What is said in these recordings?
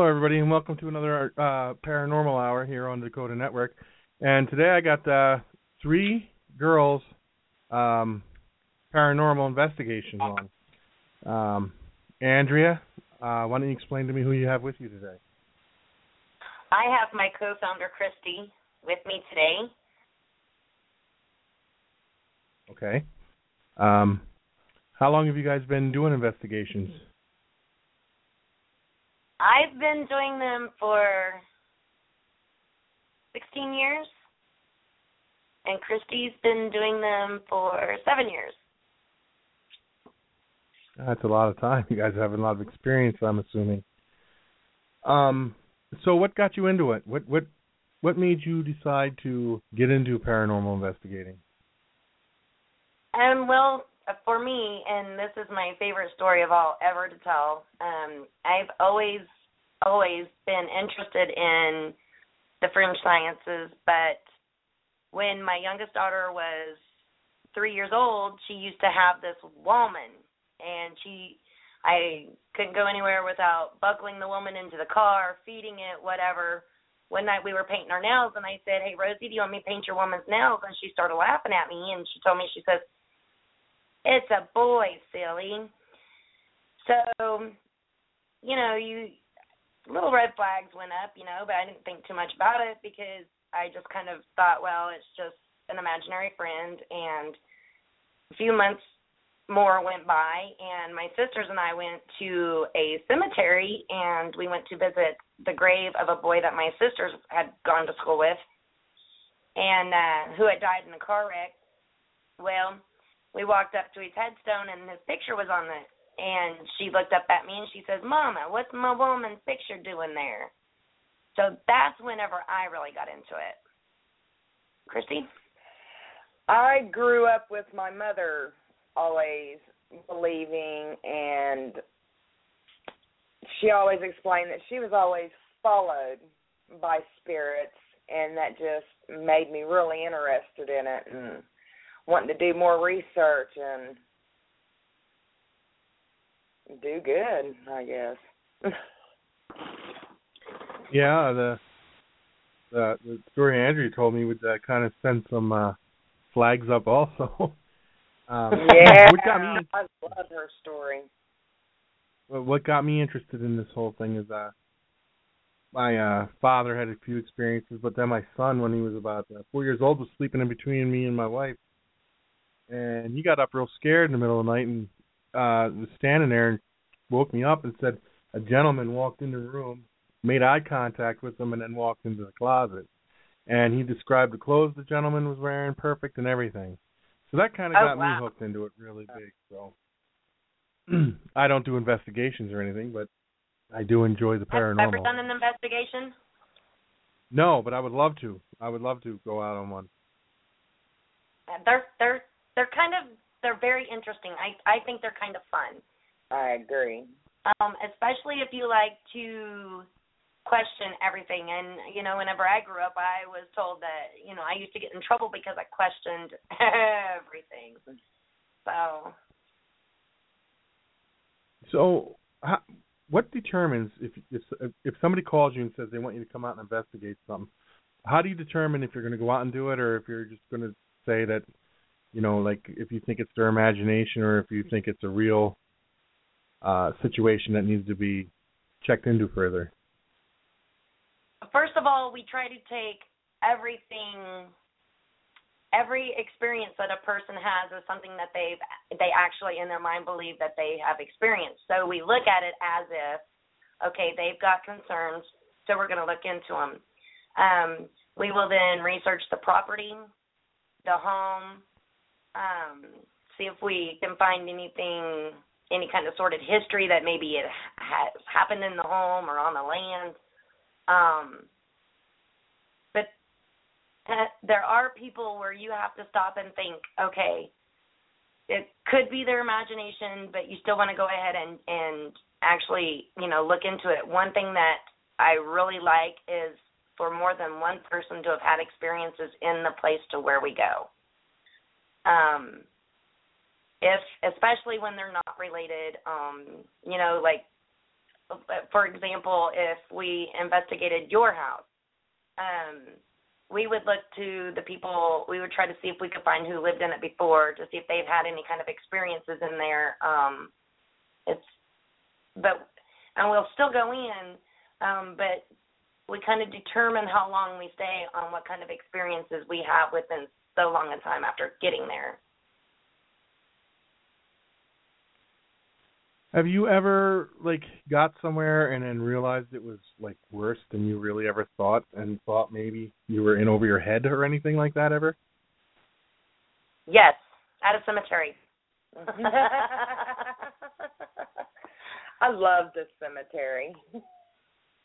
Hello, everybody, and welcome to another uh, paranormal hour here on Dakota Network. And today I got uh, three girls um, paranormal investigations on. Um, Andrea, uh, why don't you explain to me who you have with you today? I have my co-founder Christy with me today. Okay. Um, how long have you guys been doing investigations? I've been doing them for 16 years, and Christy's been doing them for seven years. That's a lot of time. You guys have a lot of experience, I'm assuming. Um, so what got you into it? What what what made you decide to get into paranormal investigating? Um, well, for me, and this is my favorite story of all ever to tell. Um, I've always, always been interested in the fringe sciences, but when my youngest daughter was three years old, she used to have this woman, and she, I couldn't go anywhere without buckling the woman into the car, feeding it, whatever. One night we were painting our nails, and I said, "Hey Rosie, do you want me to paint your woman's nails?" And she started laughing at me, and she told me, she says it's a boy, silly. So, you know, you little red flags went up, you know, but I didn't think too much about it because I just kind of thought, well, it's just an imaginary friend and a few months more went by and my sisters and I went to a cemetery and we went to visit the grave of a boy that my sisters had gone to school with and uh who had died in a car wreck. Well, we walked up to his headstone and his picture was on it and she looked up at me and she says, Mama, what's my woman's picture doing there? So that's whenever I really got into it. Christy? I grew up with my mother always believing and she always explained that she was always followed by spirits and that just made me really interested in it and wanting to do more research and do good, I guess. yeah, the the the story Andrea told me would uh, kind of send some uh flags up also. um, yeah, what got me, I love her story. What got me interested in this whole thing is uh my uh father had a few experiences, but then my son, when he was about uh, four years old, was sleeping in between me and my wife, and he got up real scared in the middle of the night and uh was standing there and woke me up and said a gentleman walked in the room, made eye contact with him, and then walked into the closet. And he described the clothes the gentleman was wearing, perfect and everything. So that kind of oh, got wow. me hooked into it really big. So I don't do investigations or anything, but I do enjoy the paranormal. Have you ever done an investigation? No, but I would love to. I would love to go out on one. They're they're they're kind of they're very interesting. I I think they're kind of fun. I agree. Um, especially if you like to question everything. And you know, whenever I grew up, I was told that you know I used to get in trouble because I questioned everything. So. So, how, what determines if if if somebody calls you and says they want you to come out and investigate something? How do you determine if you're going to go out and do it, or if you're just going to say that, you know, like if you think it's their imagination, or if you think it's a real uh, situation that needs to be checked into further? First of all, we try to take everything every experience that a person has is something that they've they actually in their mind believe that they have experienced. So we look at it as if okay, they've got concerns, so we're going to look into them. Um, we will then research the property, the home, um, see if we can find anything, any kind of sordid history that maybe it has happened in the home or on the land. Um, but there are people where you have to stop and think, okay, it could be their imagination, but you still want to go ahead and and actually, you know, look into it. One thing that I really like is for more than one person to have had experiences in the place to where we go. Um, if especially when they're not related, um, you know, like for example, if we investigated your house, um, we would look to the people. We would try to see if we could find who lived in it before, to see if they've had any kind of experiences in there. Um, it's, but, and we'll still go in, um, but we kind of determine how long we stay on what kind of experiences we have within so long a time after getting there. Have you ever like got somewhere and then realized it was like worse than you really ever thought and thought maybe you were in over your head or anything like that ever? Yes, at a cemetery. I love the cemetery.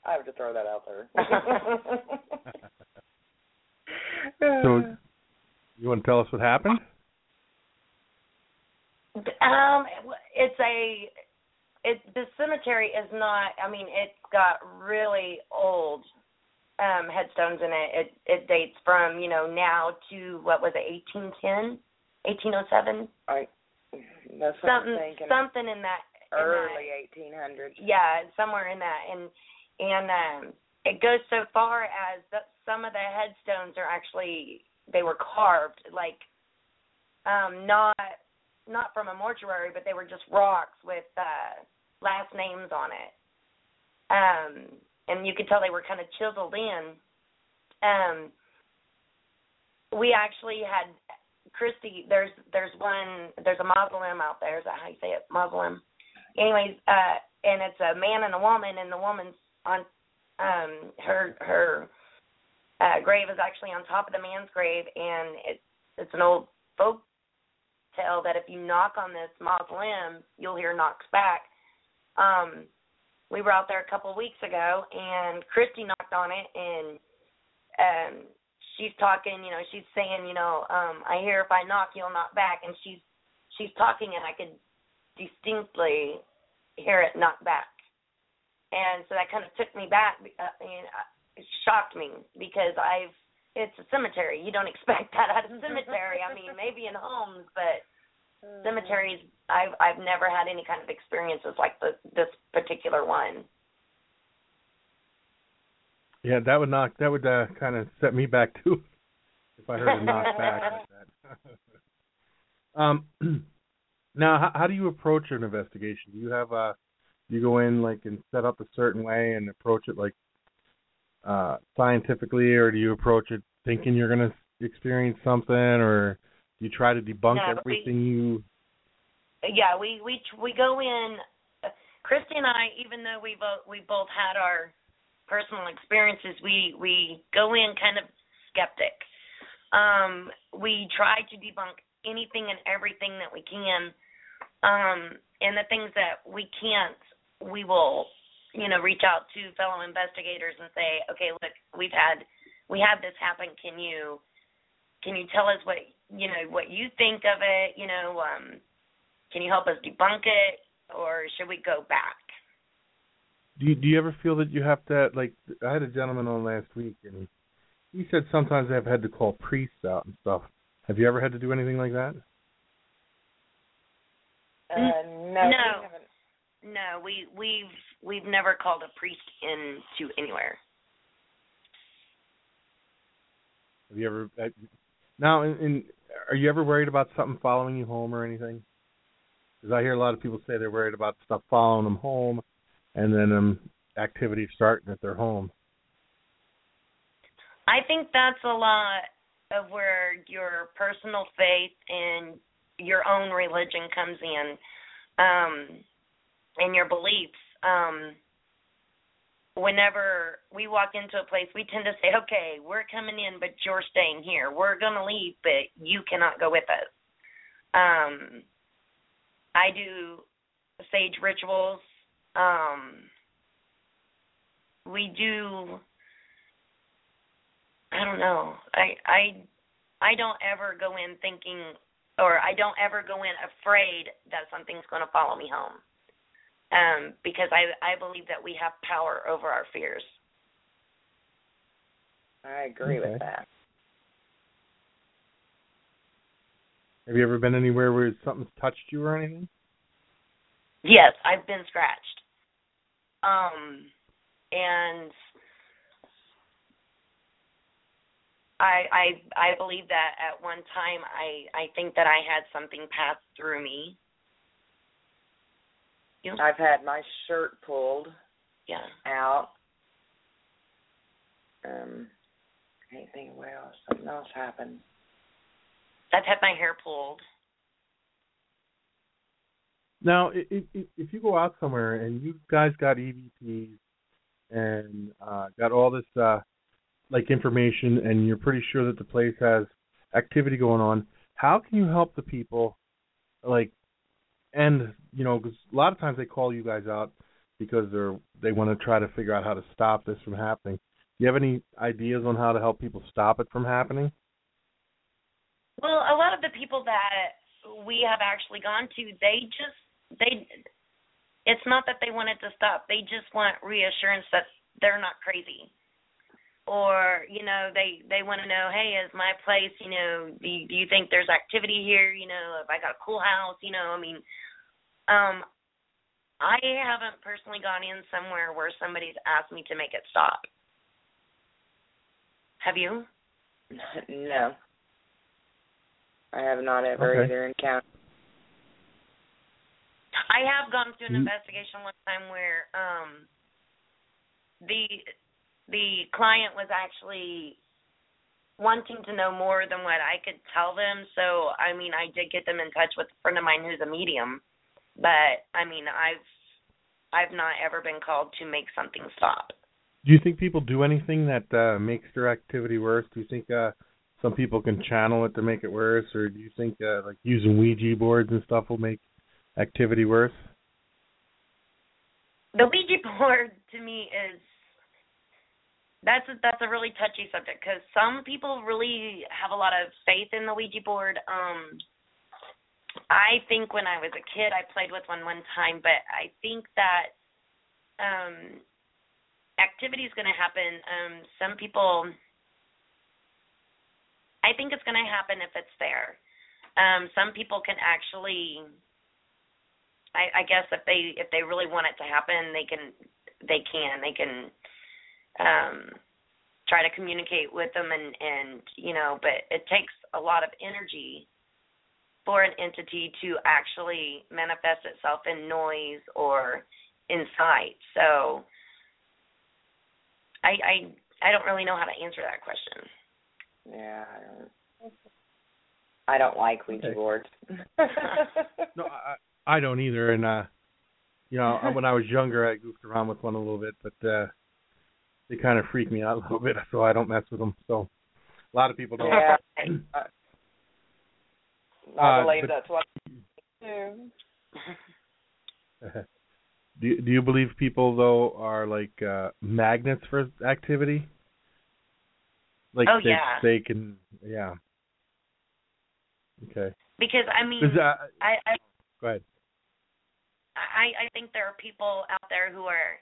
I have to throw that out there. so, you want to tell us what happened? Um, it's a it the cemetery is not i mean it's got really old um headstones in it. It it dates from you know now to what was it 1810 1807 i that's something something in that early 1800s yeah somewhere in that. And and um it goes so far as that some of the headstones are actually they were carved like um not not from a mortuary but they were just rocks with uh last names on it. Um, and you could tell they were kind of chiseled in. Um, we actually had Christy. There's there's one there's a mausoleum out there. Is that how you say it? Mausoleum. Anyways, uh, and it's a man and a woman, and the woman's on um her her uh, grave is actually on top of the man's grave, and it's it's an old folk tale that if you knock on this mausoleum, you'll hear knocks back. Um, we were out there a couple of weeks ago, and Christy knocked on it, and um, she's talking. You know, she's saying, you know, um, I hear if I knock, you'll knock back, and she's she's talking, and I could distinctly hear it knock back, and so that kind of took me back. Uh, and uh, shocked me because I've it's a cemetery. You don't expect that at a cemetery. I mean, maybe in homes, but mm. cemeteries I've I've never had any kind of experiences like the, this particular one. Yeah, that would knock. That would uh, kind of set me back too, if I heard a knock back like that. um, now, how, how do you approach an investigation? Do you have a, uh, you go in like and set up a certain way and approach it like uh scientifically, or do you approach it thinking you're going to experience something, or do you try to debunk no, everything we, you yeah, we we we go in. Christy and I, even though we both we both had our personal experiences, we we go in kind of skeptic. Um, we try to debunk anything and everything that we can, um, and the things that we can't, we will, you know, reach out to fellow investigators and say, okay, look, we've had we had this happen. Can you can you tell us what you know what you think of it? You know, um, can you help us debunk it, or should we go back? Do you, do you ever feel that you have to like? I had a gentleman on last week, and he, he said sometimes they've had to call priests out and stuff. Have you ever had to do anything like that? Uh, no. No. No, we we've we've never called a priest in to anywhere. Have you ever? Uh, now, in, in, are you ever worried about something following you home or anything? Because I hear a lot of people say they're worried about stuff following them home, and then um, activities starting at their home. I think that's a lot of where your personal faith and your own religion comes in, um, and your beliefs. Um, whenever we walk into a place, we tend to say, "Okay, we're coming in, but you're staying here. We're going to leave, but you cannot go with us." Um, I do sage rituals. Um, we do. I don't know. I I I don't ever go in thinking, or I don't ever go in afraid that something's going to follow me home. Um, because I I believe that we have power over our fears. I agree okay. with that. Have you ever been anywhere where something's touched you or anything? Yes, I've been scratched. Um, and I I I believe that at one time I I think that I had something pass through me. You know? I've had my shirt pulled Yeah. out. Um, can't think of what else. Something else happened. I've had my hair pulled. Now, i- i- i- if you go out somewhere and you guys got EVPs and uh, got all this uh, like information, and you're pretty sure that the place has activity going on, how can you help the people? Like, and you know, because a lot of times they call you guys out because they're they want to try to figure out how to stop this from happening. Do you have any ideas on how to help people stop it from happening? Well, a lot of the people that we have actually gone to, they just they it's not that they want it to stop. They just want reassurance that they're not crazy. Or, you know, they they want to know, "Hey, is my place, you know, do you, do you think there's activity here, you know, if I got a cool house, you know, I mean, um I haven't personally gone in somewhere where somebody's asked me to make it stop. Have you? no. I have not ever Okay. either encountered. I have gone through an Mm. investigation one time where um the the client was actually wanting to know more than what I could tell them. So I mean I did get them in touch with a friend of mine who's a medium. But I mean I've I've not ever been called to make something stop. Do you think people do anything that uh, makes their activity worse? Do you think uh, some people can channel it to make it worse, or do you think uh, like using Ouija boards and stuff will make activity worse? the Ouija board to me is that's a, that's a really touchy subject because some people really have a lot of faith in the Ouija board. Um, I think when I was a kid, I played with one one time, but I think that um, activity is going to happen. Um, some people, I think it's going to happen if it's there. Um, some people can actually I, I guess if they if they really want it to happen, they can they can they can um try to communicate with them and and you know, but it takes a lot of energy for an entity to actually manifest itself in noise or in sight. So I I I don't really know how to answer that question. Yeah, I don't. I don't like Ouija Okay. boards. No, I, I don't either. And uh, you know, when I was younger, I goofed around with one a little bit, but uh, they kind of freak me out a little bit, so I don't mess with them. So a lot of people don't. Yeah. Okay. I Uh, believe that's what I do. do you, do you believe people though are like uh magnets for activity? Like Oh, they yeah. they can yeah. Okay. because I mean Is that, I, I go ahead. I I think there are people out there who are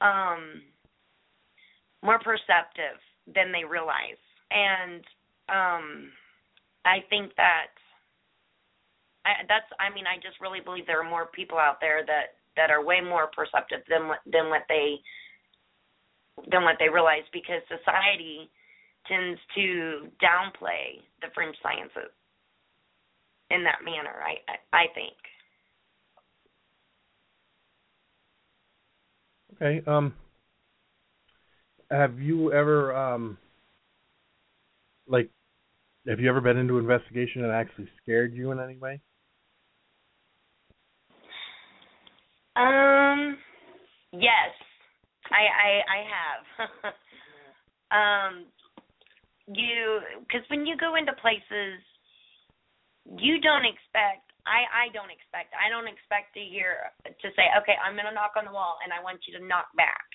um more perceptive than they realize. And um I think that I that's I mean I just really believe there are more people out there that that are way more perceptive than what than what they than what they realize because society tends to downplay the fringe sciences in that manner I I, I think. Okay. Um have you ever um like have you ever been into investigation that actually scared you in any way? Um, yes, I I I have. um, you because when you go into places, you don't expect. I I don't expect. I don't expect to hear to say, okay, I'm gonna knock on the wall and I want you to knock back,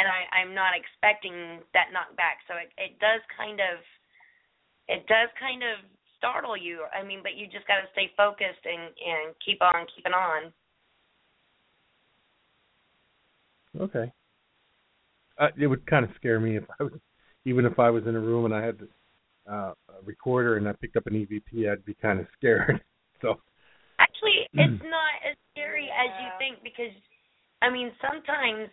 and I I'm not expecting that knock back. So it it does kind of, it does kind of startle you. I mean, but you just got to stay focused and and keep on keeping on. Okay. Uh, it would kind of scare me if I was, even if I was in a room and I had uh, a recorder and I picked up an EVP, I'd be kind of scared. So Actually, it's not as scary as you think because I mean, sometimes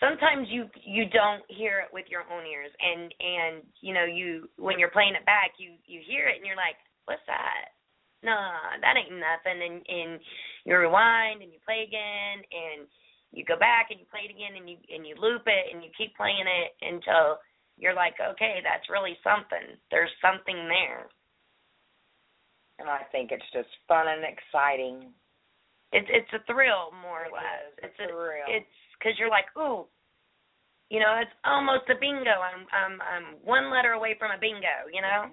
sometimes you you don't hear it with your own ears and and you know you when you're playing it back you you hear it and you're like what's that nah that ain't nothing and and you rewind and you play again and you go back and you play it again and you and you loop it and you keep playing it until you're like okay that's really something there's something there and i think it's just fun and exciting it's it's a thrill more or less it is. it's a, a thrill it's because you're like, ooh, you know, it's almost a bingo. I'm I'm I'm one letter away from a bingo. You know.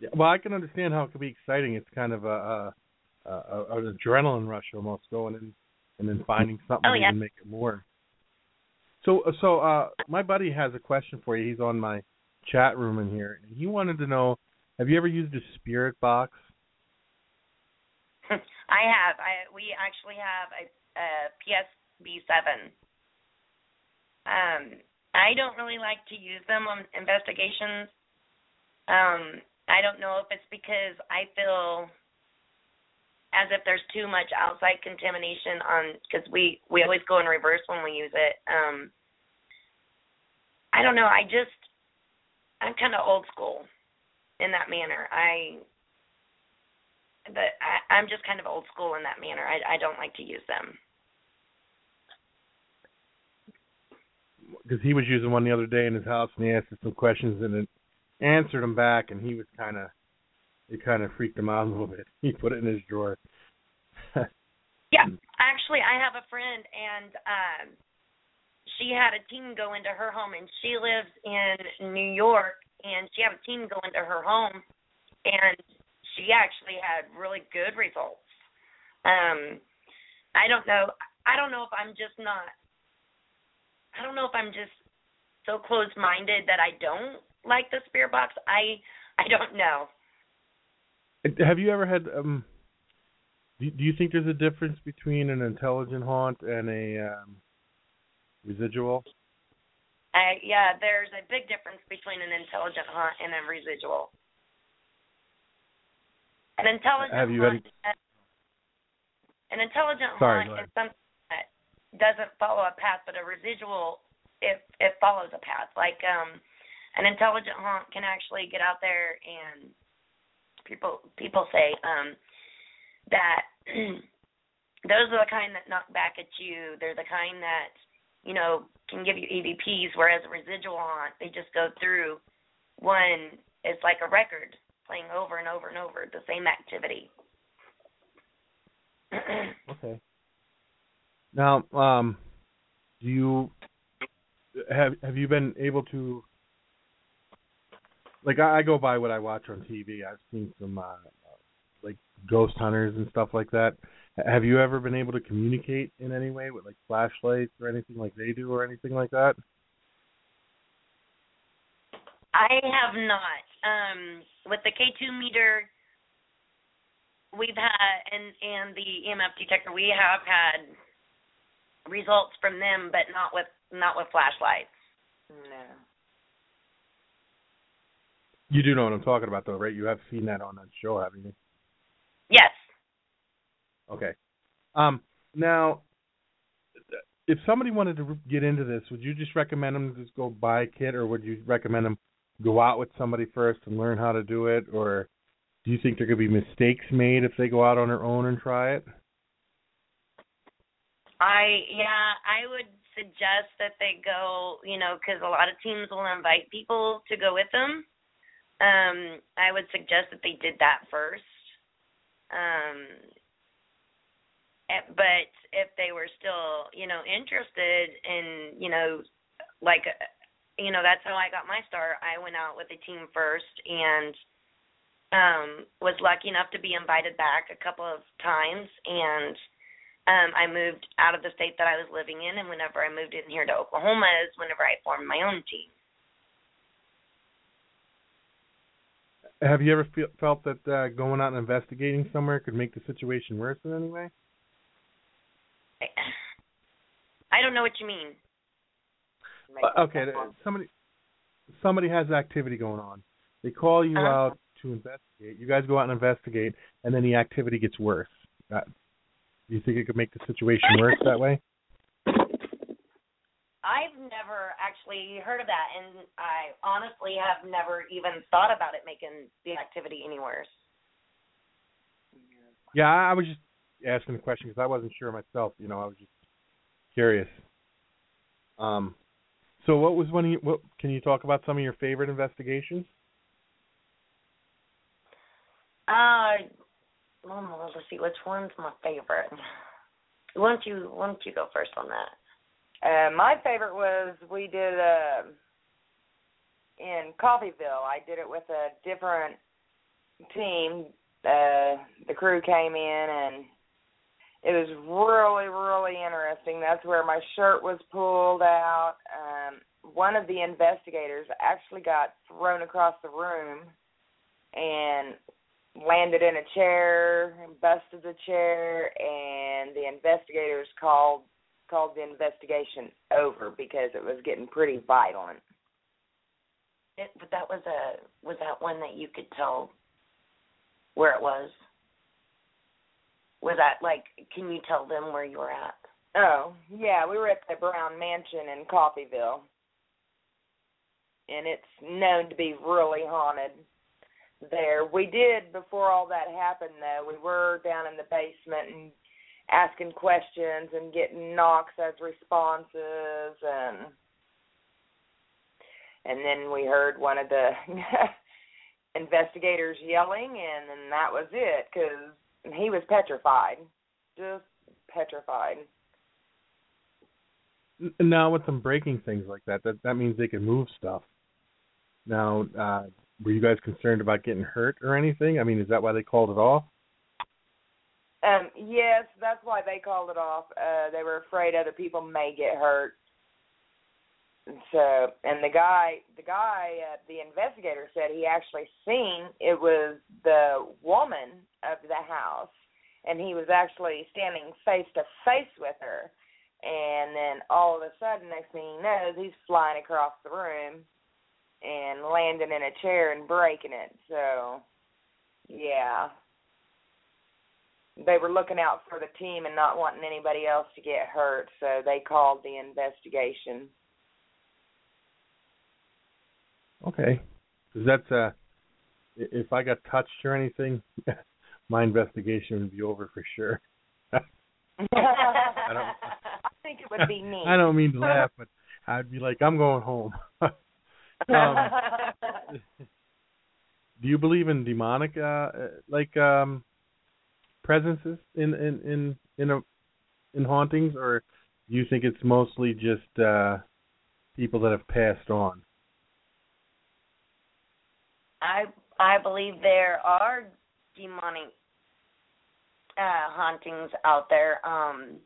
yeah, well, I can understand how it could be exciting. It's kind of a, a, a an adrenaline rush almost going in and then finding something oh, yeah. to make it more. So so uh my buddy has a question for you. He's on my chat room in here, and he wanted to know: Have you ever used a spirit box? I have. I we actually have a uh, PSB7. Um, I don't really like to use them on investigations. Um, I don't know if it's because I feel as if there's too much outside contamination on because we we always go in reverse when we use it. Um, I don't know. I just I'm kind of old school in that manner. I but I, I'm just kind of old school in that manner. I I don't like to use them. Because he was using one the other day in his house, and he asked some questions, and it answered them back, and he was kind of it kind of freaked him out a little bit. He put it in his drawer. yeah, actually, I have a friend, and um, she had a team go into her home, and she lives in New York, and she had a team go into her home, and she actually had really good results. Um, I don't know. I don't know if I'm just not. I don't know if I'm just so closed-minded that I don't like the spirit box. I I don't know. Have you ever had? um Do, do you think there's a difference between an intelligent haunt and a um residual? Uh, yeah, there's a big difference between an intelligent haunt and a residual. An intelligent Have you haunt, had... an intelligent Sorry, haunt is something that doesn't follow a path, but a residual it it follows a path. Like um, an intelligent haunt can actually get out there and people people say um, that those are the kind that knock back at you. They're the kind that you know can give you EVPs, whereas a residual haunt they just go through one. It's like a record playing over and over and over the same activity. okay. Now, um, do you have have you been able to like I, I go by what I watch on TV. I've seen some uh, like ghost hunters and stuff like that. Have you ever been able to communicate in any way with like flashlights or anything like they do or anything like that? I have not. Um, with the K2 meter, we've had and and the EMF detector, we have had results from them, but not with not with flashlights. No. You do know what I'm talking about, though, right? You have seen that on that show, haven't you? Yes. Okay. Um, now, if somebody wanted to get into this, would you just recommend them to just go buy a kit, or would you recommend them go out with somebody first and learn how to do it, or do you think there could be mistakes made if they go out on their own and try it? I yeah, I would suggest that they go, you know, because a lot of teams will invite people to go with them. Um, I would suggest that they did that first. Um, eh, but if they were still, you know, interested in, you know, like you know that's how I got my start. I went out with a team first and um was lucky enough to be invited back a couple of times and um I moved out of the state that I was living in and whenever I moved in here to Oklahoma is whenever I formed my own team. Have you ever feel, felt that uh, going out and investigating somewhere could make the situation worse in any way? I don't know what you mean. Uh, okay, somebody somebody has activity going on. They call you uh-huh. out to investigate. You guys go out and investigate, and then the activity gets worse. Uh, Do you think it could make the situation worse that way? Never actually heard of that, and I honestly have never even thought about it making the activity any worse. Yeah, I was just asking the question because I wasn't sure myself. You know, I was just curious. Um, so what was one of you, what can you talk about some of your favorite investigations? Uh, well, let's see, which one's my favorite? Why don't you Why don't you go first on that? Uh, my favorite was we did uh, in Coffeyville. I did it with a different team. Uh, the crew came in and it was really, really interesting. That's where my shirt was pulled out. Um, one of the investigators actually got thrown across the room and landed in a chair, and busted the chair, and the investigators called called the investigation over because it was getting pretty violent. It, but that was a was that one that you could tell where it was? Was that like? Can you tell them where you were at? Oh yeah, we were at the Brown Mansion in Coffeyville, and it's known to be really haunted there. We did before all that happened though. We were down in the basement and asking questions and getting knocks as responses and and then we heard one of the investigators yelling and then that was it cuz he was petrified. Just petrified. Now with them breaking things like that, that that means they can move stuff. Now, uh were you guys concerned about getting hurt or anything? I mean, is that why they called it off? Um, yes, that's why they called it off. Uh, they were afraid other people may get hurt. So, and the guy, the guy, uh, the investigator said he actually seen it was the woman of the house, and he was actually standing face to face with her. And then all of a sudden, next thing he knows, he's flying across the room and landing in a chair and breaking it. So, yeah. They were looking out for the team and not wanting anybody else to get hurt, so they called the investigation. Okay. Cuz that's uh if I got touched or anything, my investigation would be over for sure. I, don't, I think it would be me. I don't mean to laugh, but I'd be like, I'm going home. um, do you believe in demonic uh like um presences in in in in a in hauntings or do you think it's mostly just uh people that have passed on I I believe there are demonic uh hauntings out there um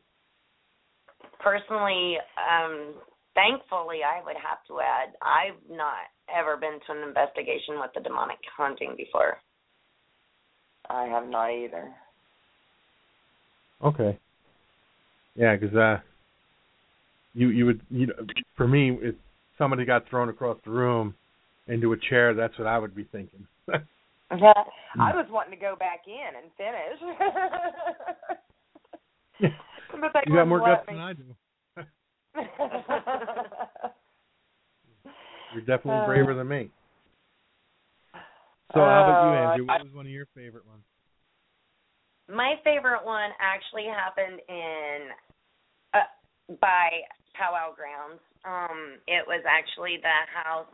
personally um thankfully, I would have to add, I've not ever been to an investigation with a demonic haunting before. I have not either. Okay. Yeah, because uh, you you would you know for me if somebody got thrown across the room into a chair, that's what I would be thinking. I was wanting to go back in and finish. yeah. you got more guts than I do. You're definitely braver than me. So, how about you, uh, Andrew? What was one of your favorite ones? My favorite one actually happened in uh, by powwow grounds. Um, it was actually the house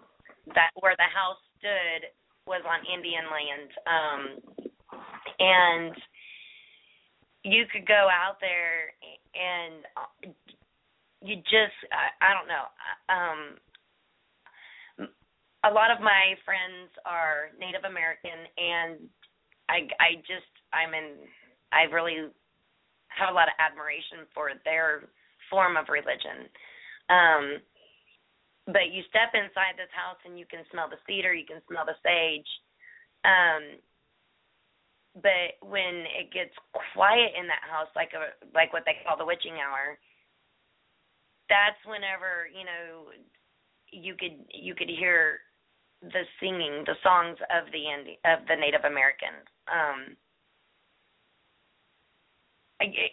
that where the house stood was on Indian land. Um, and you could go out there and you just I, I don't know. Um a lot of my friends are Native American and I I just I'm in I really have a lot of admiration for their form of religion. Um but you step inside this house and you can smell the cedar, you can smell the sage. Um but when it gets quiet in that house like a like what they call the witching hour, that's whenever you know you could you could hear the singing, the songs of the Indi- of the Native Americans. Um,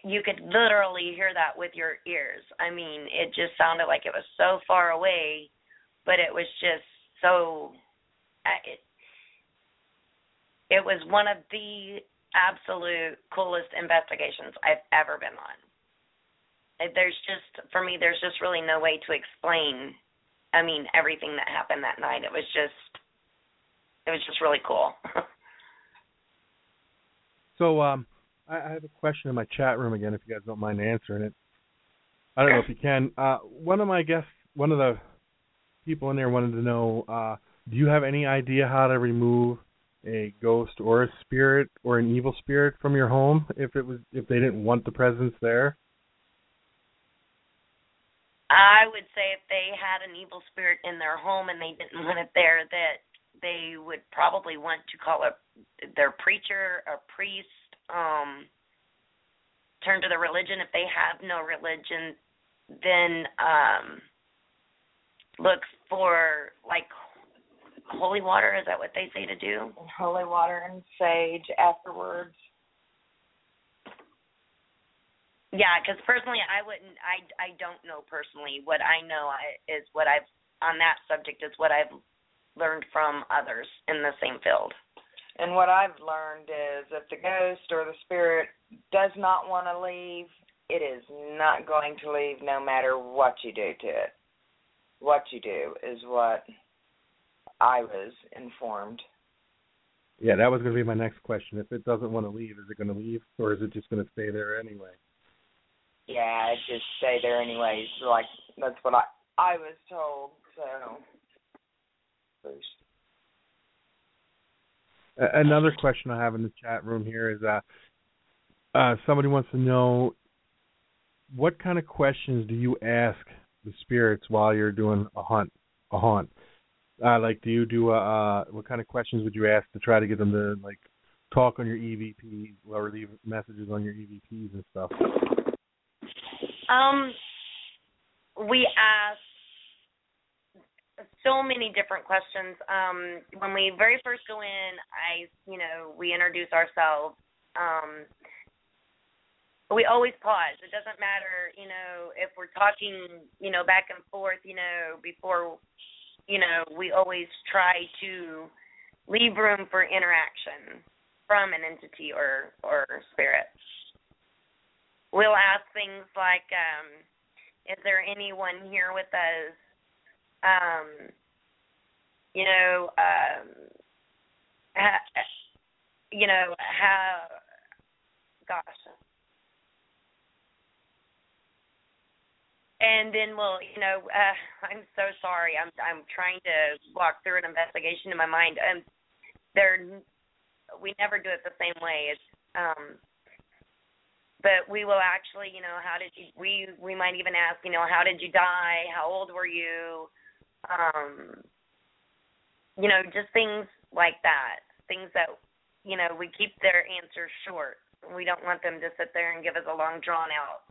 you could literally hear that with your ears. I mean, it just sounded like it was so far away, but it was just so. It, it was one of the absolute coolest investigations I've ever been on. There's just for me, there's just really no way to explain. I mean, everything that happened that night. It was just, it was just really cool. so, um, I, I have a question in my chat room again, if you guys don't mind answering it. I don't know if you can. Uh, one of my guests, one of the people in there wanted to know, uh, do you have any idea how to remove a ghost or a spirit or an evil spirit from your home if it was if they didn't want the presence there? I would say if they had an evil spirit in their home and they didn't want it there, that they would probably want to call up their preacher or priest um turn to the religion. If they have no religion then um look for like holy water. Is that what they say to do? Holy water and sage afterwards. Yeah because personally i wouldn't i i don't know personally. What i know I, is what i've on that subject is what i've learned from others in the same field and what I've learned is if the ghost or the spirit does not want to leave, it is not going to leave no matter what you do to it. What you do is what I was informed. Yeah, that was going to be my next question. If it doesn't want to leave, is it going to leave or is it just going to stay there anyway? Yeah, it just stay there anyways. Like that's what I I was told. So Another question I have in the chat room here is uh, uh, somebody wants to know what kind of questions do you ask the spirits while you're doing a hunt? A haunt. Uh, like, do you do uh, what kind of questions would you ask to try to get them to like talk on your EVPs or leave messages on your EVPs and stuff? Um, we ask so many different questions. Um, when we very first go in, I, you know, we introduce ourselves. Um, we always pause. It doesn't matter, you know, if we're talking, you know, back and forth, you know, before, you know, we always try to leave room for interaction from an entity or or spirit. We'll ask things like, um, is there anyone here with us um, you know, um, ha, you know, how, gosh. And then we'll, you know, uh, I'm so sorry. I'm I'm trying to walk through an investigation in my mind. and there, we never do it the same way. It's um, but we will actually, you know, how did you? We we might even ask, you know, how did you die? How old were you? Um you know just things like that things that you know we keep their answers short. We don't want them to sit there and give us a long drawn out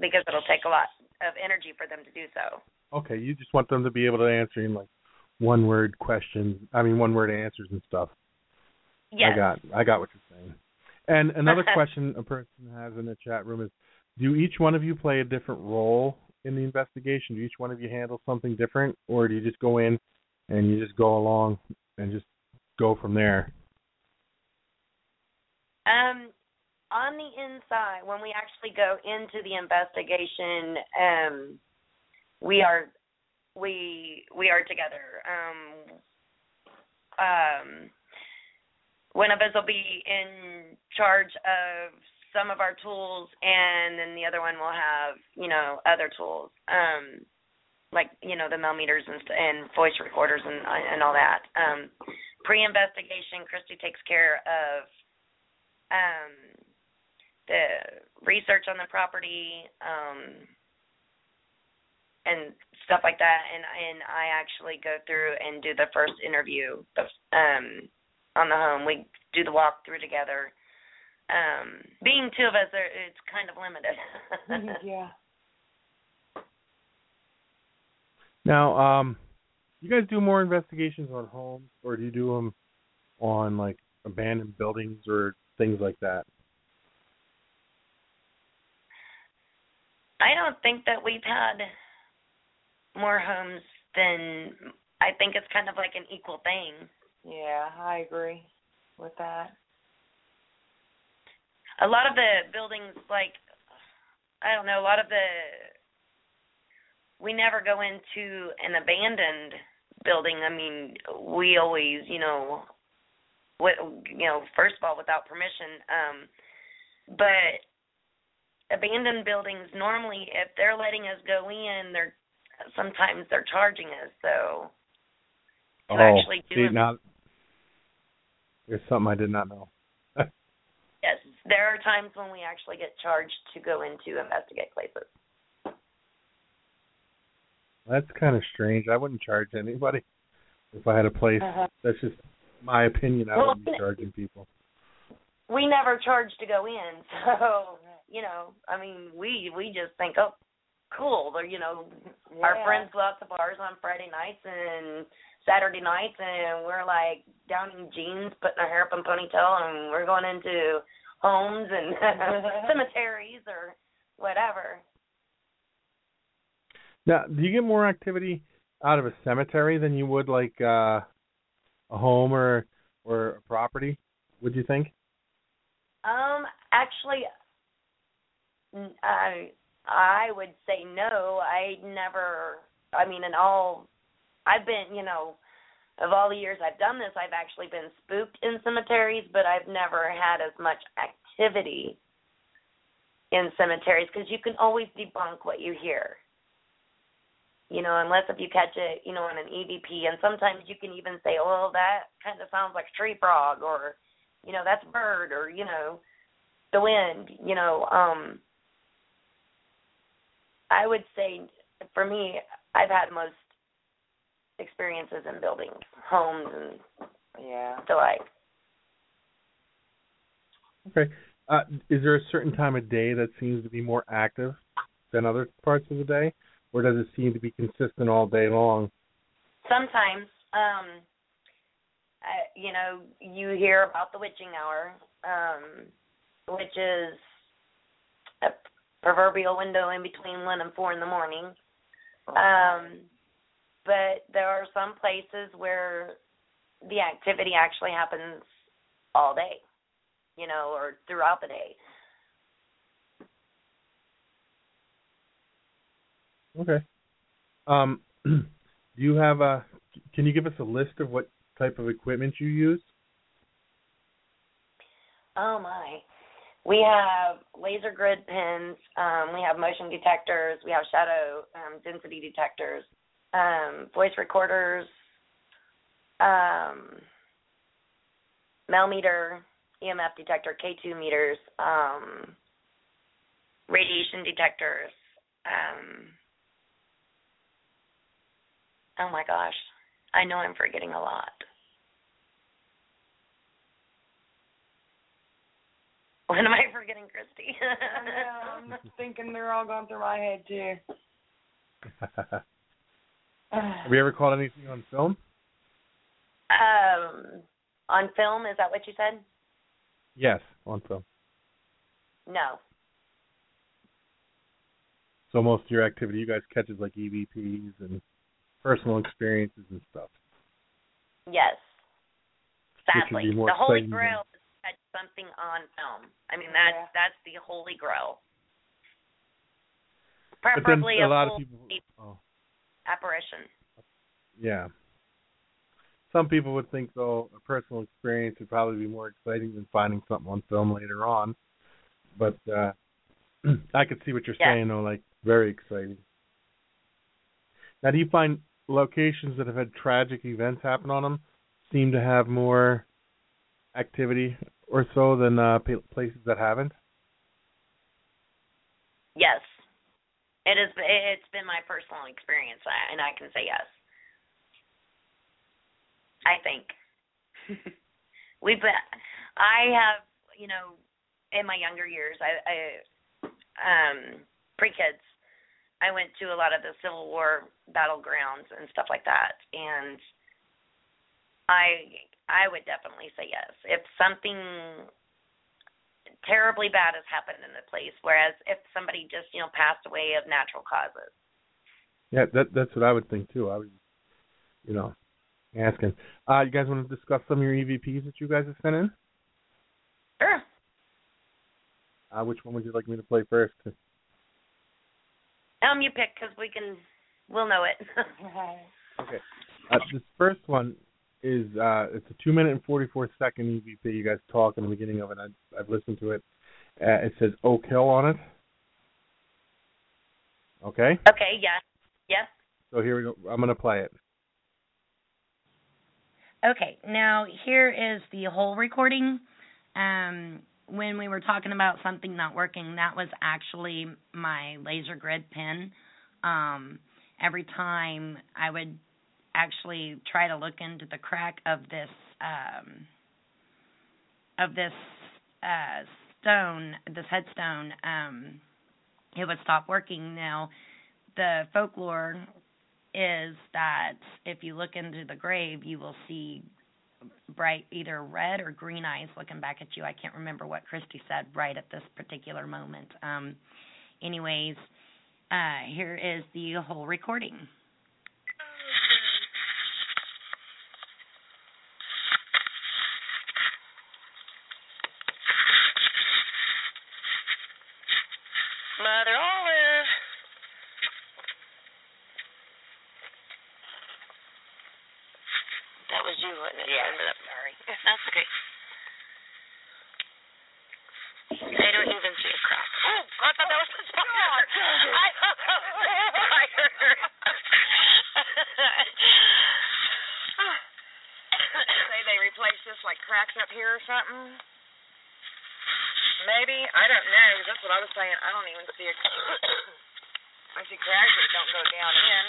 because it'll take a lot of energy for them to do so. Okay you just want them to be able to answer in like one word questions i mean one word answers and stuff. Yes. i got i got what you're saying. And another question a person has in the chat room is do each one of you play a different role in the investigation? Do each one of you handle something different, or do you just go in and you just go along and just go from there? Um, on the inside, when we actually go into the investigation, um, we are we we are together. Um, um, one of us will be in charge of some of our tools and then the other one will have you know other tools um like you know the millimeters and and voice recorders and and all that. Um pre investigation christy takes care of um the research on the property um and stuff like that and and i actually go through and do the first interview um on the home. We do the walkthrough together um being two of us are it's kind of limited yeah now um you guys do more investigations on homes or do you do them on like abandoned buildings or things like that I don't think that we've had more homes than I think it's kind of like an equal thing. Yeah, I agree with that. A lot of the buildings like I don't know, a lot of the we never go into an abandoned building. I mean, we always, you know, what you know, first of all without permission um but abandoned buildings normally if they're letting us go in, they're sometimes they're charging us. So oh, actually do see, now there's something I did not know. Yes, there are times when we actually get charged to go into investigate places. That's kind of strange. I wouldn't charge anybody if I had a place. Uh-huh. That's just my opinion. I Well, wouldn't be charging people. We never charge to go in, so you know, I mean, we we just think, oh, cool. They're you know, our friends go out to bars on Friday nights and Saturday nights, and we're like down in jeans, putting our hair up in ponytail, and we're going into homes and cemeteries or whatever. Now, do you get more activity out of a cemetery than you would like uh a home or or a property? Would you think? Um, actually, n- I I would say no. I never. I mean, in all, I've been, you know, of all the years I've done this, I've actually been spooked in cemeteries, but I've never had as much activity in cemeteries because you can always debunk what you hear. You know, unless if you catch it, you know, on an EVP, and sometimes you can even say, "Oh, that kind of sounds like tree frog," or you know that's bird or you know the wind you know um i would say for me i've had most experiences in buildings homes and Yeah. the like Okay. Uh is there a certain time of day that seems to be more active than other parts of the day, or does it seem to be consistent all day long? sometimes um I, you know you hear about the witching hour um which is a proverbial window in between one and four in the morning Um, but there are some places where the activity actually happens all day, you know, or throughout the day. Okay. Um, do you have a? Can you give us a list of what type of equipment you use? Oh my. We have laser grid pins, um, we have motion detectors, we have shadow um, density detectors, um, voice recorders, um, mel meter, EMF detector, K2 meters, um, radiation detectors. Um, oh my gosh, I know I'm forgetting a lot. What am I forgetting, Christy? I know, I'm thinking they're all going through my head too. have you ever caught anything on film? um, on film, is that what you said? Yes, on film. No. So most of your activity, you guys catch is like EVPs and personal experiences and stuff. Yes. Sadly, the holy grail is catch something on film. I mean, that's Yeah. that's the holy grail. But then Preferably a lot of people. Oh, apparition. yeah. Some people would think though a personal experience would probably be more exciting than finding something on film later on. But uh I could see what you're Yeah. saying though, like very exciting. Now, do you find locations that have had tragic events happen on them seem to have more activity or so than uh places that haven't? Yes. It is. It's been my personal experience, and I can say yes. I think we've been. I have, you know, in my younger years, I, I um, pre-kids, I went to a lot of the Civil War battlegrounds and stuff like that, and I, I would definitely say yes. If something terribly bad has happened in the place. Whereas if somebody just you know passed away of natural causes. Yeah, that that's what I would think too. I would, you know, asking. Uh, you guys want to discuss some of your EVPs that you guys have sent in? Sure. Uh, which one would you like me to play first? Um, you pick because we can, we'll know it. okay. Uh, this first one is uh, it's a two minute and forty four second EVP. You guys talk in the beginning of it. I, I've listened to it. Uh, it says Oak Hill on it. Okay. Okay. Yeah. Yes. So here we go. I'm gonna play it. Okay. Now here is the whole recording. Um, when we were talking about something not working, that was actually my laser grid pin. Um, every time I would actually try to look into the crack of this um, of this uh, stone, this headstone, um, it would stop working. Now, the folklore is that if you look into the grave, you will see bright either red or green eyes looking back at you. I can't remember what Christy said right at this particular moment. Um, anyways, uh, here is the whole recording. Mother Olive. That was you, wasn't it? Yeah. I'm sorry. That's okay. I don't even see a crack. Oh, I thought that was the fire. I thought that was the fire. Say they replaced this like cracks up here or something. Maybe I don't know. 'cause That's what I was saying. I don't even see a. I see cracks that don't go down in.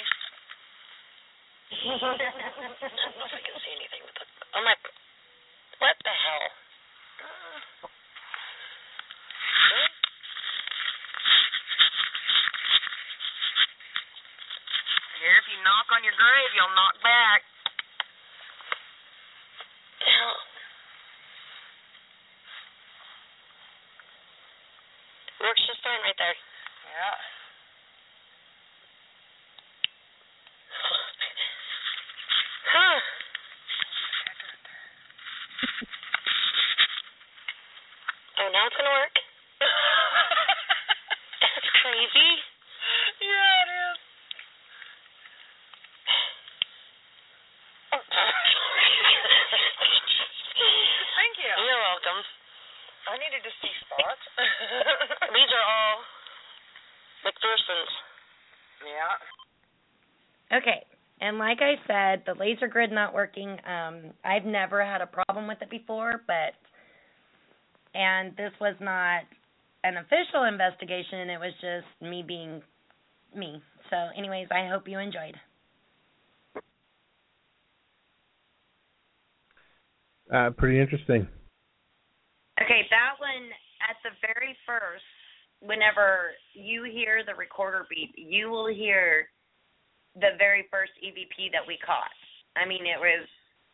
I don't know if I can see anything with the. Oh my. What the hell? Here, if you knock on your grave, you'll knock back. Hell. Works just fine right there. Yeah. Huh. Oh, now it's gonna work. That's crazy. yeah, it is. Thank you. You're welcome. I needed to see spots. These are all McPherson's. yeah. Okay. And like I said, the laser grid not working, um, I've never had a problem with it before, but and this was not an official investigation, it was just me being me. So anyways, I hope you enjoyed. Uh, pretty interesting. Okay, that one at the very first, whenever you hear the recorder beep, you will hear the very first EVP that we caught. I mean, it was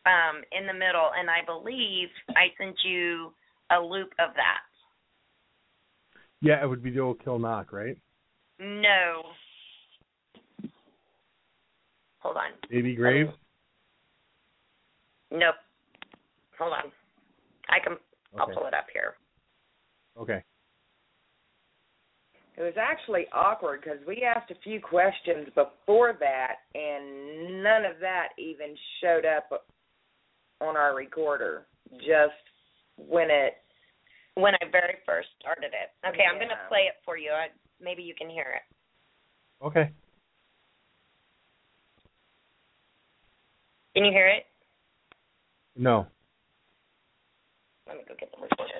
um in the middle, and I believe I sent you a loop of that. Yeah, it would be the Oak Hill knock, right? No. Hold on. Baby Grave. Nope. Hold on. I can. Okay. I'll pull it up here. Okay. It was actually awkward because we asked a few questions before that, and none of that even showed up on our recorder. Just when it. When I very first started it. Okay, I'm gonna play it for you. I, maybe you can hear it. Okay. Can you hear it? No. Let me go get the recorder.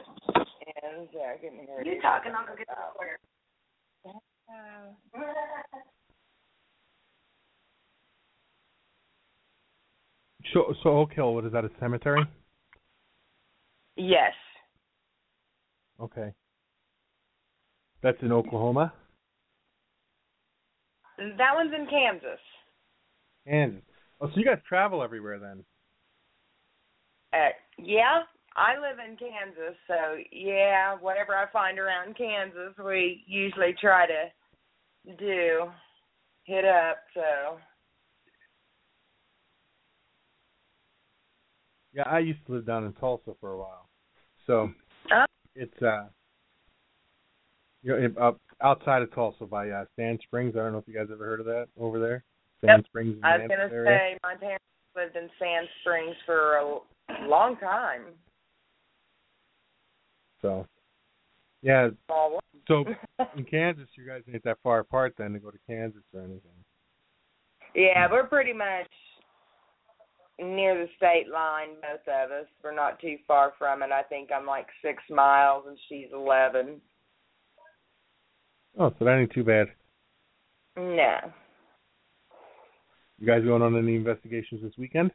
And yeah, I couldn't hear it. You talk and I'll go get the recorder. So, so Oak Hill, what is that? A cemetery? Yes. Okay. That's in Oklahoma. That one's in Kansas. Kansas. Oh, so you guys travel everywhere then? Uh, yeah, I live in Kansas, so yeah, whatever I find around Kansas, we usually try to do hit up. So Yeah, I used to live down in Tulsa for a while, so Oh. it's uh, you know, up outside of Tulsa by uh, Sand Springs. I don't know if you guys ever heard of that over there. Sand Yep. Springs. I was gonna area. say my parents lived in Sand Springs for a long time. So, yeah. So in Kansas, you guys ain't that far apart then to go to Kansas or anything. Yeah, we're pretty much near the state line, both of us. We're not too far from it. I think I'm like six miles and she's eleven. Oh, so that ain't too bad. No. You guys going on any investigations this weekend?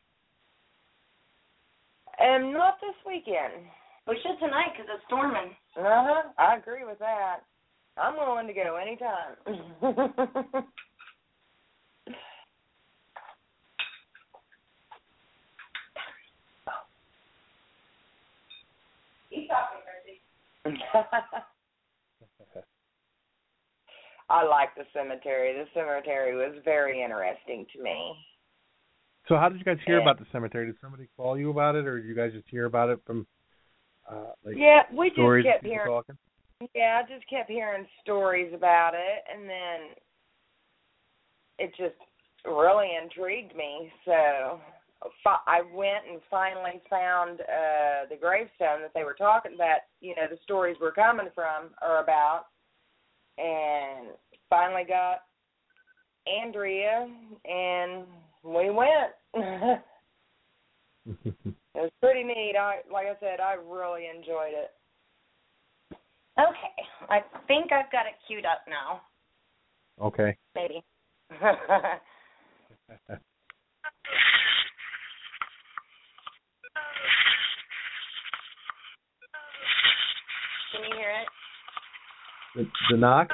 Um, not this weekend. We should tonight because it's storming. Uh huh. I agree with that. I'm willing to go anytime. I like the cemetery. The cemetery was very interesting to me. So how did you guys hear Yeah. about the cemetery? Did somebody call you about it, or did you guys just hear about it from uh, like Yeah, we just kept hearing. talking? Yeah, I just kept hearing stories about it, and then it just really intrigued me. So I went and finally found uh the gravestone that they were talking that you know the stories were coming from or about, and finally got Andrea, and we went. it was pretty neat. I like I said, I really enjoyed it. Okay, I think I've got it queued up now. okay. Maybe. Can you hear it? the, the knock.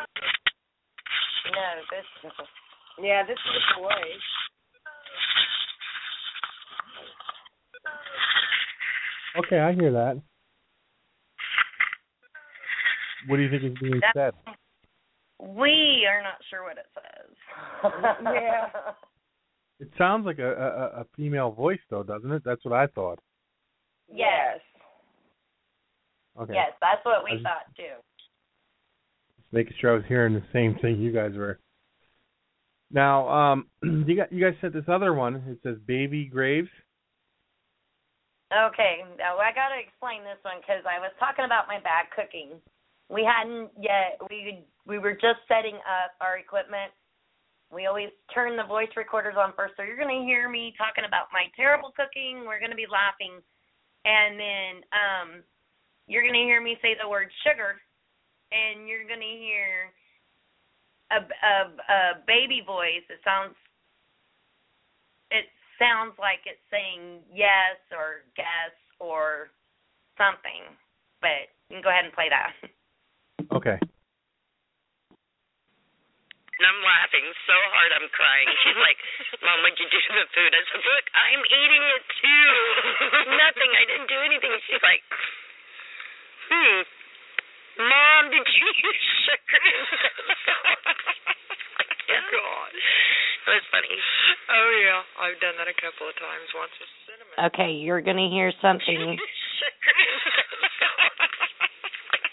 No, this. Yeah, this is the voice. Okay, I hear that. What do you think is being said? We are not sure what it says. Yeah. It sounds like a, a a female voice, though, doesn't it? That's what I thought. Yes. Okay. Yes, that's what we was- thought too. Just making sure I was hearing the same thing you guys were. Now, um, you got you guys said this other one. It says baby graves. Okay, now I got to explain this one because I was talking about my bad cooking. We hadn't yet. We we were just setting up our equipment. We always turn the voice recorders on first, so you're to hear me talking about my terrible cooking. We're to be laughing, and then um, you're to hear me say the word sugar, and you're to hear a, a a baby voice. It sounds sounds like it's saying yes or guess or something. But you can go ahead and play that. Okay. And I'm laughing so hard I'm crying. She's like, Mom, what'd you do to the food? I said, Look, I'm eating it too. Nothing. I didn't do anything. She's like, Hmm. Mom, did you use sugar instead of salt? yeah. God. It was funny. Oh yeah, I've done that a couple of times. Once with cinnamon. Okay, you're gonna hear something. sugar instead of salt.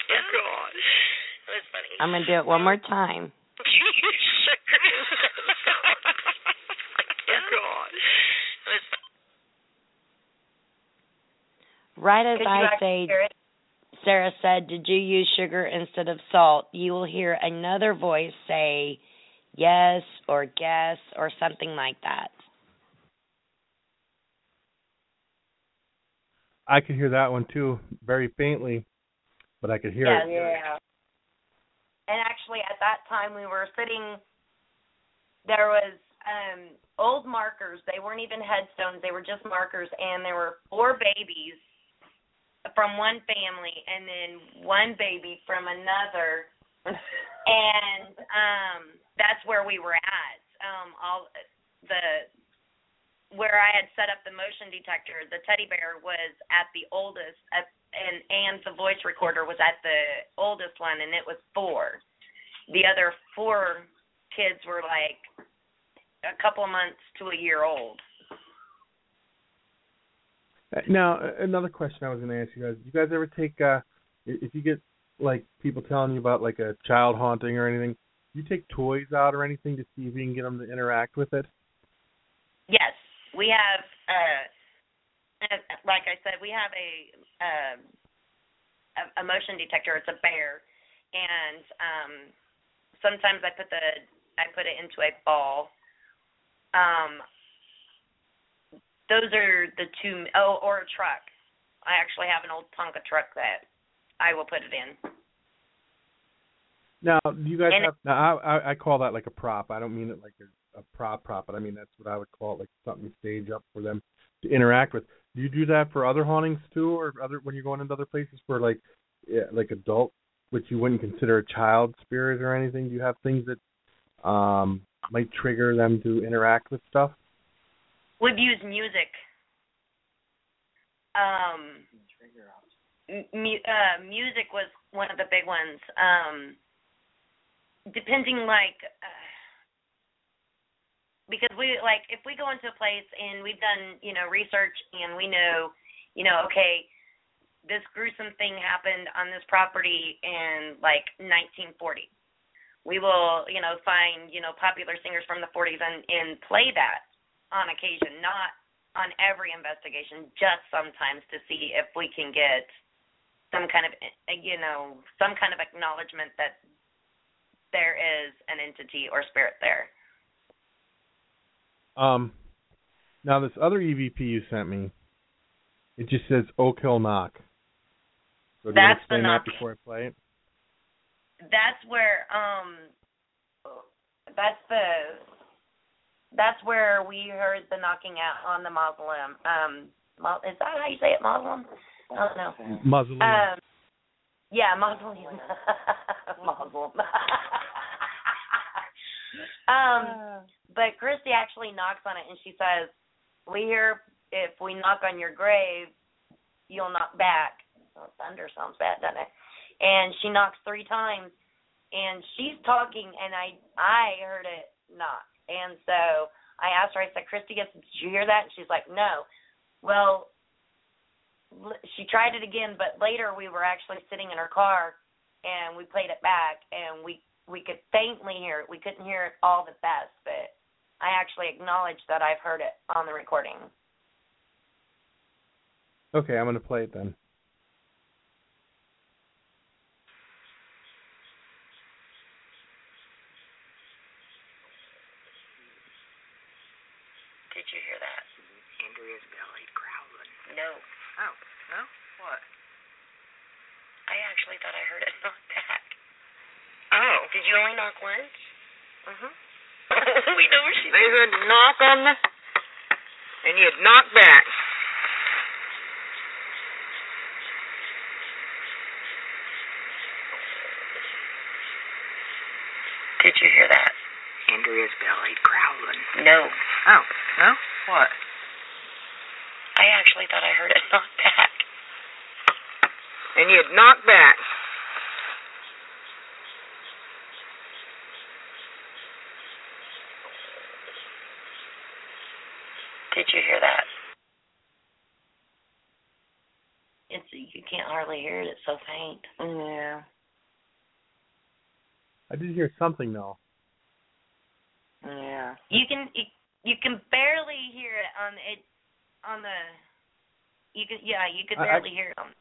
yeah. God. It was funny. I'm gonna do it one more time. Did you use sugar instead of salt? yeah. Oh, God. It was funny. Right as I say. Sarah said, "Did you use sugar instead of salt?" You will hear another voice say, "Yes" or "Guess" or something like that. I could hear that one too, very faintly, but I could hear Yes. it. Yeah. And actually, at that time, we were sitting. There was um old markers. They weren't even headstones. They were just markers, and there were four babies from one family, and then one baby from another. and um that's where we were at. Um all the where I had set up the motion detector, the teddy bear was at the oldest, at, and and the voice recorder was at the oldest one, and it was four. The other four kids were like a couple months to a year old. Uh, Now, another question I was going to ask you guys: Do you guys ever take, uh, if you get like people telling you about like a child haunting or anything, you take toys out or anything to see if you can get them to interact with it? Yes, we have. uh Like I said, we have a um, a motion detector. It's a bear, and um sometimes I put the I put it into a ball. Um, those are the two. Oh, or a truck. I actually have an old Tonka truck that I will put it in. Now, do you guys And- have? Now, I, I I call that like a prop. I don't mean it like a, a prop prop, but I mean that's what I would call it, like something you stage up for them to interact with. Do you do that for other hauntings too, or other when you're going into other places for like yeah, like adult, which you wouldn't consider a child spirit or anything? Do you have things that um might trigger them to interact with stuff? We've used music. Um, m- mu- uh, music was one of the big ones. Um, depending, like, uh, because we like if we go into a place and we've done you know research and we know, you know, okay, this gruesome thing happened on this property in like 1940. We will, you know, find you know popular singers from the 40s and and play that on occasion, not on every investigation, just sometimes to see if we can get some kind of, you know, some kind of acknowledgement that there is an entity or spirit there. Um, now this other EVP you sent me, it just says Oak Hill Knock. So do you That's the explain knock. that before I play it? That's where, um, that's the, that's where we heard the knocking out on the mausoleum. Um, is that how you say it, mausoleum? I don't know. Muzzle. Um, yeah, mausoleum. mausoleum. um, but Christy actually knocks on it and she says, "We hear if we knock on your grave, you'll knock back." Well, thunder sounds bad, doesn't it? And she knocks three times, and she's talking, and I I heard it knock, and so I asked her. I said, "Christy, did you hear that?" And she's like, "No." Well, she tried it again, but later we were actually sitting in her car, and we played it back, and we we could faintly hear it. We couldn't hear it all the best, but I actually acknowledge that I've heard it on the recording. Okay, I'm gonna play it then. Did you hear that? Andrea's belly growling. No. Oh, no? What? I actually thought I heard it knock back. Oh. Did you only knock once? Mhm. we know where she They would knock on the, and you'd knock back. Did you hear that? Andrea's belly growling. No. Oh, no? What? I actually thought I heard it. And you'd knock back. Did you hear that? It's you can't hardly hear it. It's so faint. Yeah. I did hear something though. Yeah. You can you, you can barely hear it on it on the. You can yeah you could I- I- barely hear it on.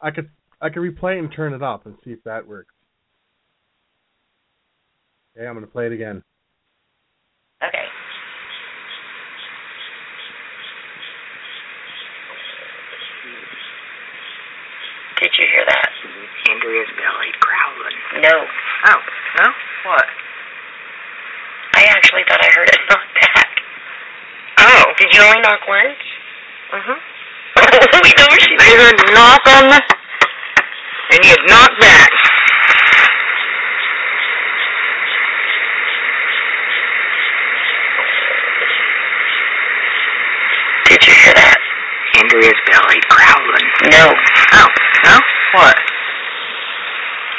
I could I could replay it and turn it up and see if that works. Okay, I'm gonna play it again. Okay. Did you hear that? Andrea's belly growling. No. Oh, no? What? I actually thought I heard it knock back. Oh. Did you only knock once? Mhm. We know where she They would knock on the, and you'd knock back. Did you hear that? Andrea's belly growling. No. Oh, no? What?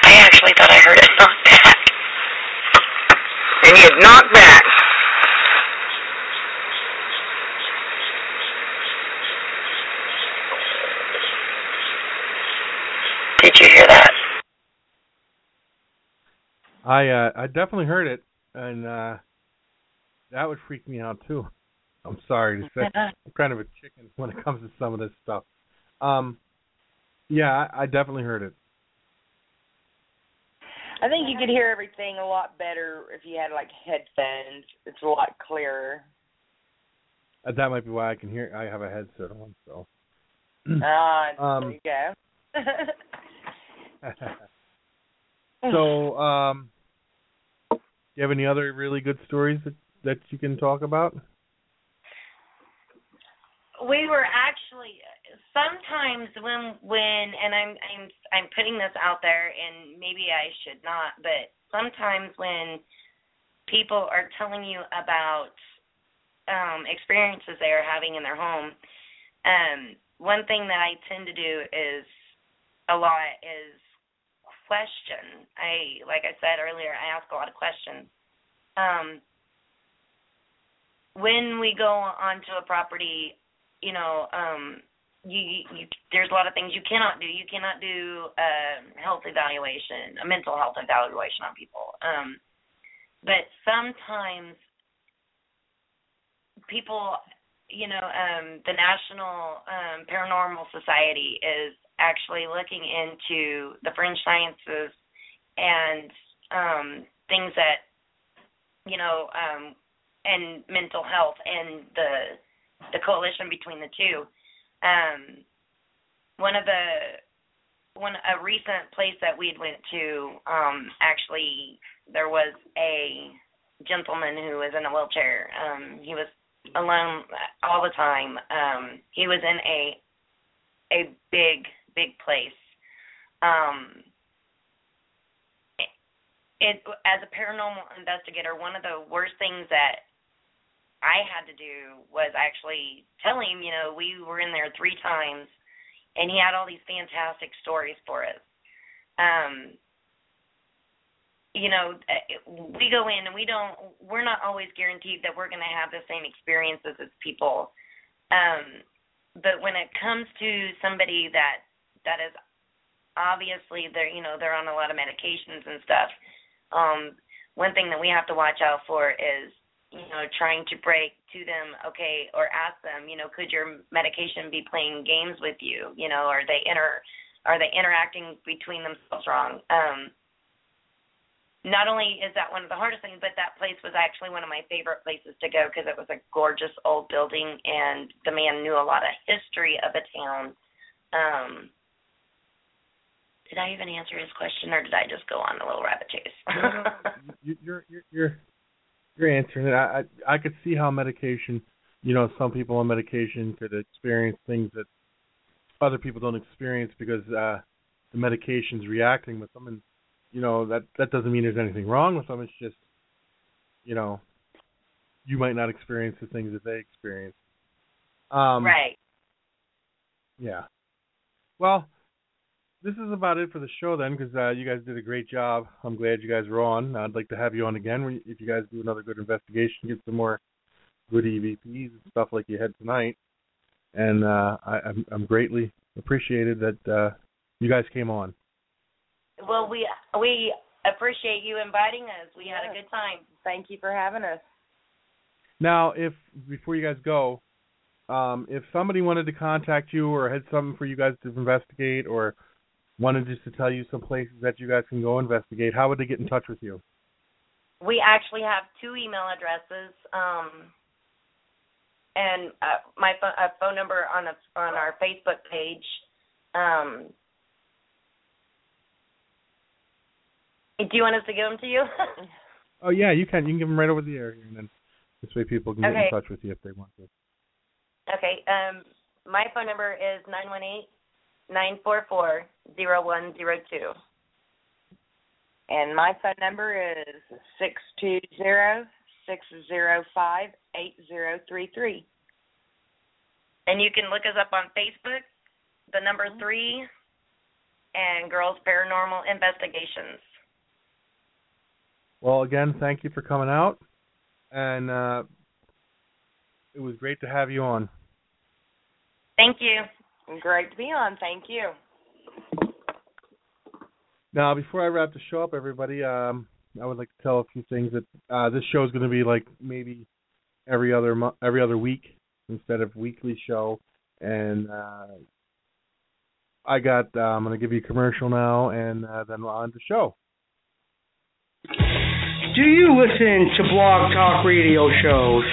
I actually thought I heard it knock back. And he had knocked back. Did you hear that? I uh I definitely heard it and uh that would freak me out too. I'm sorry to say. I'm kind of a chicken when it comes to some of this stuff. Um yeah, I, I definitely heard it. I think you could hear everything a lot better if you had like headphones. It's a lot clearer. Uh, that might be why I can hear I have a headset on, so Ah, Um, there you go. so um you have any other really good stories that that you can talk about? we were actually sometimes when when and I'm I'm I'm putting this out there and maybe I should not, but sometimes when people are telling you about um experiences they are having in their home, um one thing that I tend to do is a lot is question. I like I said earlier, I ask a lot of questions. Um when we go onto a property you know, um, you, you there's a lot of things you cannot do. You cannot do a health evaluation, a mental health evaluation on people. Um, but sometimes people, you know, um, the National um, Paranormal Society is actually looking into the fringe sciences and um, things that, you know, um, and mental health and the the coalition between the two. Um, one of the one a recent place that we went to, um, actually there was a gentleman who was in a wheelchair. Um, he was alone all the time. Um, he was in a a big big place. Um, it, as a paranormal investigator, one of the worst things that I had to do was actually tell him, you know, we were in there three times, and he had all these fantastic stories for us. Um, you know, we go in and we don't, we're not always guaranteed that we're going to have the same experiences as people. Um, but when it comes to somebody that that is obviously they're, you know, they're on a lot of medications and stuff. Um, one thing that we have to watch out for is you know, trying to break to them, okay, or ask them, you know, could your medication be playing games with you? You know, are they inter are they interacting between themselves wrong? Um not only is that one of the hardest things, but that place was actually one of my favorite places to go because it was a gorgeous old building and the man knew a lot of history of the town. Um did I even answer his question or did I just go on a little rabbit chase? you, you're you're you're you're answering it. I, I I could see how medication, you know, some people on medication could experience things that other people don't experience because uh the medication's reacting with them, and you know that that doesn't mean there's anything wrong with them. It's just, you know, you might not experience the things that they experience. Um, right. Yeah. Well, this is about it for the show then, because uh, you guys did a great job. I'm glad you guys were on. I'd like to have you on again if you guys do another good investigation, get some more good EVPs and stuff like you had tonight. And uh, I, I'm, I'm greatly appreciated that uh, you guys came on. Well, we we appreciate you inviting us. We had a good time. Thank you for having us. Now, if before you guys go, um, if somebody wanted to contact you or had something for you guys to investigate or wanted just to tell you some places that you guys can go investigate, how would they get in touch with you? We actually have two email addresses, um, and uh, my phone, uh, phone number on a, on our Facebook page. Um, do you want us to give them to you? oh yeah, you can. You can give them right over the air, and then this way people can get in touch with you if they want to. okay. Um, my phone number is nine one eight nine four four zero one zero two. And my phone number is six two zero six zero five eight zero three three. And you can look us up on Facebook, the number three, and Girls Paranormal Investigations. Well, again, thank you for coming out, and uh, it was great to have you on. Thank you. Great to be on. Thank you. Now, before I wrap the show up, everybody, um, I would like to tell a few things that uh, this show is going to be like maybe every other mo- every other week instead of weekly show, and uh, I got. Uh, I'm going to give you a commercial now, and uh, then on the show. Do you listen to blog talk radio shows?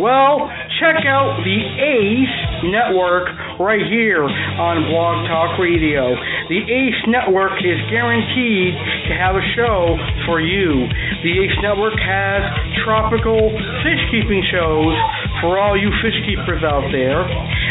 Well, check out the ACE network right here on Blog Talk Radio. The ACE network is guaranteed to have a show for you. The ACE network has tropical fish keeping shows for all you fish keepers out there.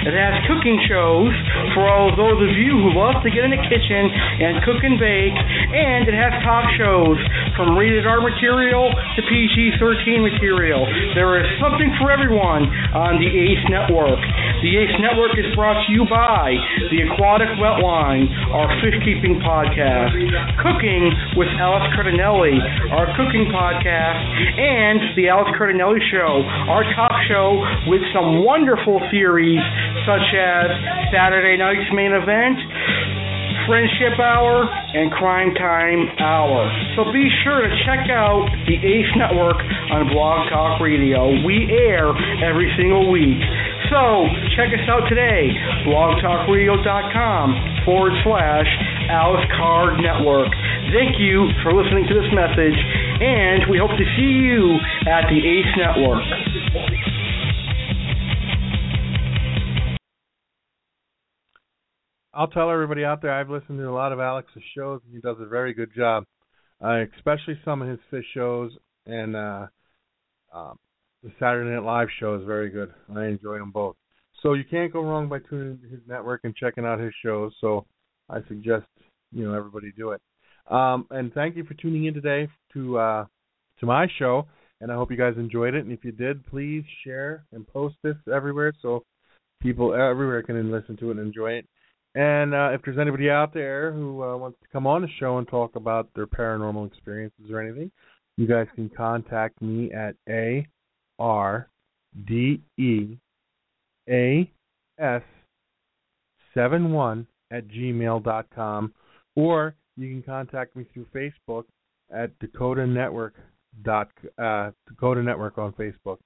It has cooking shows for all those of you who love to get in the kitchen and cook and bake. And it has talk shows from rated R material to PG 13 material. There is something for everyone on the ACE Network. The ACE Network is brought to you by the Aquatic Wetline, our fish keeping podcast, Cooking with Alex Cardinelli, our cooking podcast, and the Alex Cardinelli Show, our talk show with some wonderful theories such as Saturday night's main event, Friendship Hour, and Crime Time Hour. So be sure to check out the ACE Network on Blog Talk Radio. We air every single week. So check us out today, blogtalkradio.com forward slash Alice Card Network. Thank you for listening to this message, and we hope to see you at the ACE Network. I'll tell everybody out there I've listened to a lot of Alex's shows and he does a very good job. Uh, especially some of his fish shows and uh um the Saturday Night Live show is very good. I enjoy them both. So you can't go wrong by tuning into his network and checking out his shows. So I suggest you know everybody do it. Um, and thank you for tuning in today to uh, to my show. And I hope you guys enjoyed it. And if you did, please share and post this everywhere so people everywhere can listen to it and enjoy it. And uh, if there's anybody out there who uh, wants to come on the show and talk about their paranormal experiences or anything, you guys can contact me at a r d e a s seven one at gmail dot com, or you can contact me through Facebook at Dakota Network dot uh, Dakota Network on Facebook.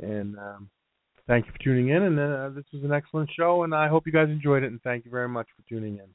And um, thank you for tuning in. And uh, this was an excellent show, and I hope you guys enjoyed it. And thank you very much for tuning in.